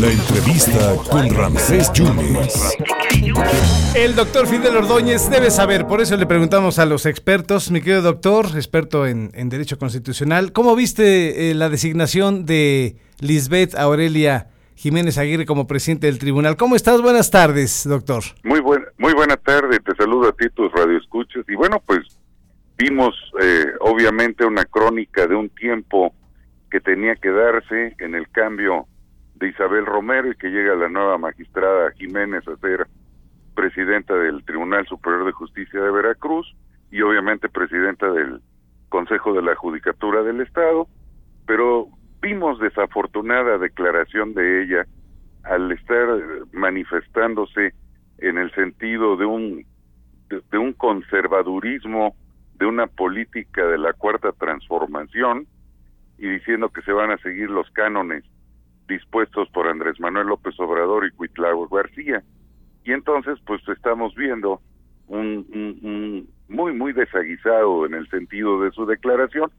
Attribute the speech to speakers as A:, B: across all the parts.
A: La entrevista con Ramsés Yunes.
B: El doctor Fidel Ordóñez debe saber, por eso le preguntamos a los expertos, mi querido doctor, experto en, Derecho Constitucional, ¿cómo viste eh, la designación de Lisbeth Aurelia Jiménez Aguirre como presidente del tribunal? ¿Cómo estás? Buenas tardes, doctor.
C: Muy, buen, muy buena tarde, te saludo a ti, tus radioescuchas, y bueno, pues vimos eh, obviamente una crónica de un tiempo que tenía que darse en el cambio de Isabel Romero y que llega la nueva magistrada Jiménez a ser presidenta del Tribunal Superior de Justicia de Veracruz y obviamente presidenta del Consejo de la Judicatura del Estado, pero vimos desafortunada declaración de ella al estar manifestándose en el sentido de un de un conservadurismo de una política de la cuarta transformación y diciendo que se van a seguir los cánones dispuestos por Andrés Manuel López Obrador y Cuitlao García. Y entonces, pues estamos viendo un, muy, muy desaguisado en el sentido de su declaración,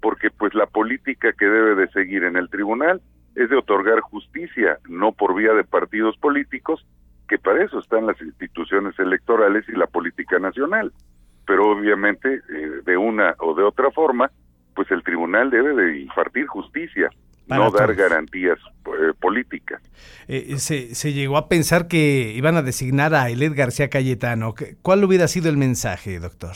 C: porque pues la política que debe de seguir en el tribunal es de otorgar justicia, no por vía de partidos políticos, que para eso están las instituciones electorales y la política nacional. Pero obviamente, eh, de una o de otra forma, pues el tribunal debe de impartir justicia, no dar garantías eh, políticas.
B: Eh, se, se, llegó a pensar que iban a designar a Elet García Cayetano. ¿Cuál hubiera sido el mensaje, doctor?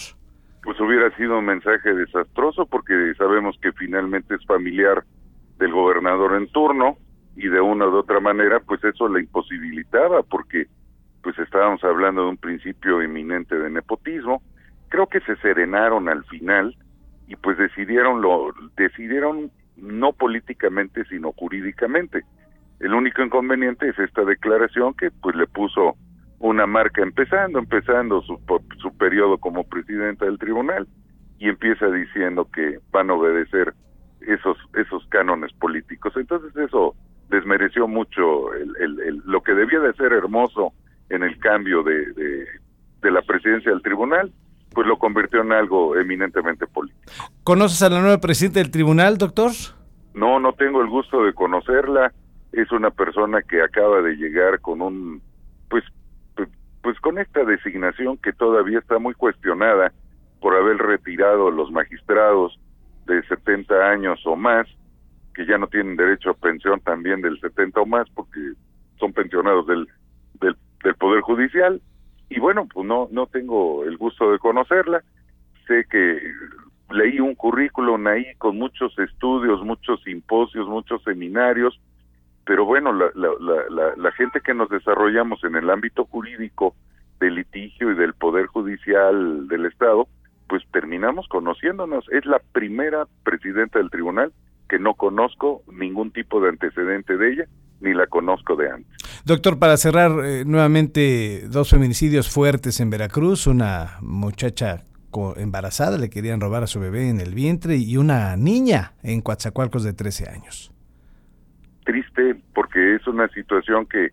C: Pues hubiera sido un mensaje desastroso porque sabemos que finalmente es familiar del gobernador en turno y de una u otra manera pues eso le imposibilitaba porque pues estábamos hablando de un principio inminente de nepotismo. Creo que se serenaron al final y pues decidieron lo decidieron no políticamente sino jurídicamente. El único inconveniente es esta declaración que pues le puso una marca empezando, empezando su, su periodo como presidenta del tribunal y empieza diciendo que van a obedecer esos esos cánones políticos. Entonces eso desmereció mucho el, lo que debía de ser hermoso en el cambio de, de la presidencia del tribunal pues lo convirtió en algo eminentemente político.
B: ¿Conoces a la nueva presidenta del tribunal, doctor?
C: No, no tengo el gusto de conocerla. Es una persona que acaba de llegar con un, pues, pues, pues con esta designación que todavía está muy cuestionada por haber retirado los magistrados de 70 años o más, que ya no tienen derecho a pensión también del 70 o más, porque son pensionados del, del, del Poder Judicial y bueno, pues no, no tengo el gusto de conocerla. Sé que leí un currículum ahí con muchos estudios, muchos simposios, muchos seminarios, pero bueno, la, la, la, la, gente que nos desarrollamos en el ámbito jurídico del litigio y del Poder Judicial del Estado, pues terminamos conociéndonos. Es la primera presidenta del tribunal que no conozco ningún tipo de antecedente de ella, ni la conozco de antes.
B: Doctor, para cerrar eh, nuevamente, dos feminicidios fuertes en Veracruz, una muchacha embarazada, le querían robar a su bebé en el vientre y una niña en Coatzacoalcos de 13 años.
C: Triste porque es una situación que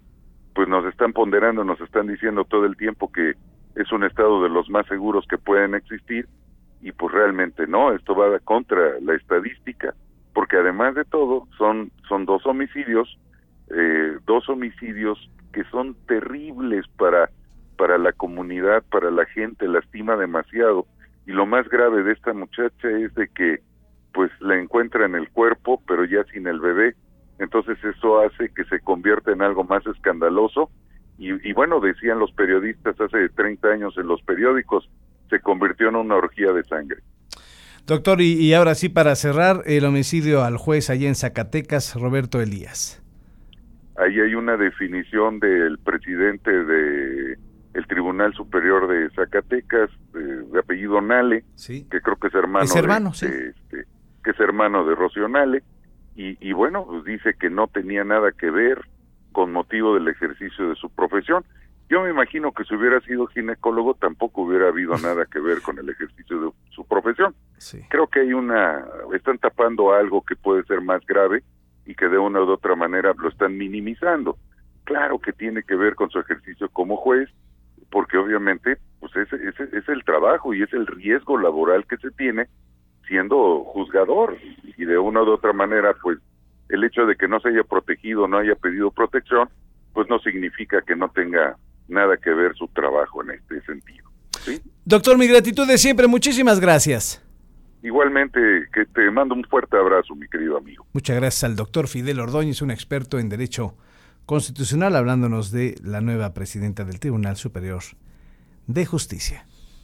C: pues nos están ponderando, nos están diciendo todo el tiempo que es un estado de los más seguros que pueden existir y pues realmente no, esto va contra la estadística porque además de todo son son dos homicidios eh, dos homicidios que son terribles para, para la comunidad, para la gente, lastima demasiado. Y lo más grave de esta muchacha es de que pues la encuentra en el cuerpo, pero ya sin el bebé. Entonces eso hace que se convierta en algo más escandaloso. Y, y bueno, decían los periodistas hace 30 años en los periódicos, se convirtió en una orgía de sangre.
B: Doctor, y, y ahora sí, para cerrar, el homicidio al juez allá en Zacatecas, Roberto Elías
C: ahí hay una definición del presidente de el Tribunal Superior de Zacatecas, de, apellido Nale, que creo que es hermano,
B: hermano
C: de, este, que es hermano de Rocío Nale, y, y bueno, pues dice que no tenía nada que ver con motivo del ejercicio de su profesión. Yo me imagino que si hubiera sido ginecólogo tampoco hubiera habido nada que ver con el ejercicio de su profesión. Creo que hay una, están tapando algo que puede ser más grave y que de una u otra manera lo están minimizando. Claro que tiene que ver con su ejercicio como juez, porque obviamente pues ese, ese es el trabajo y es el riesgo laboral que se tiene siendo juzgador y de una u otra manera pues el hecho de que no se haya protegido, no haya pedido protección, pues no significa que no tenga nada que ver su trabajo en este sentido. ¿sí?
B: Doctor, mi gratitud de siempre, muchísimas gracias.
C: Igualmente, que te mando un fuerte abrazo, mi querido amigo.
B: Muchas gracias al doctor Fidel Ordóñez, un experto en Derecho Constitucional, hablándonos de la nueva presidenta del Tribunal Superior de Justicia.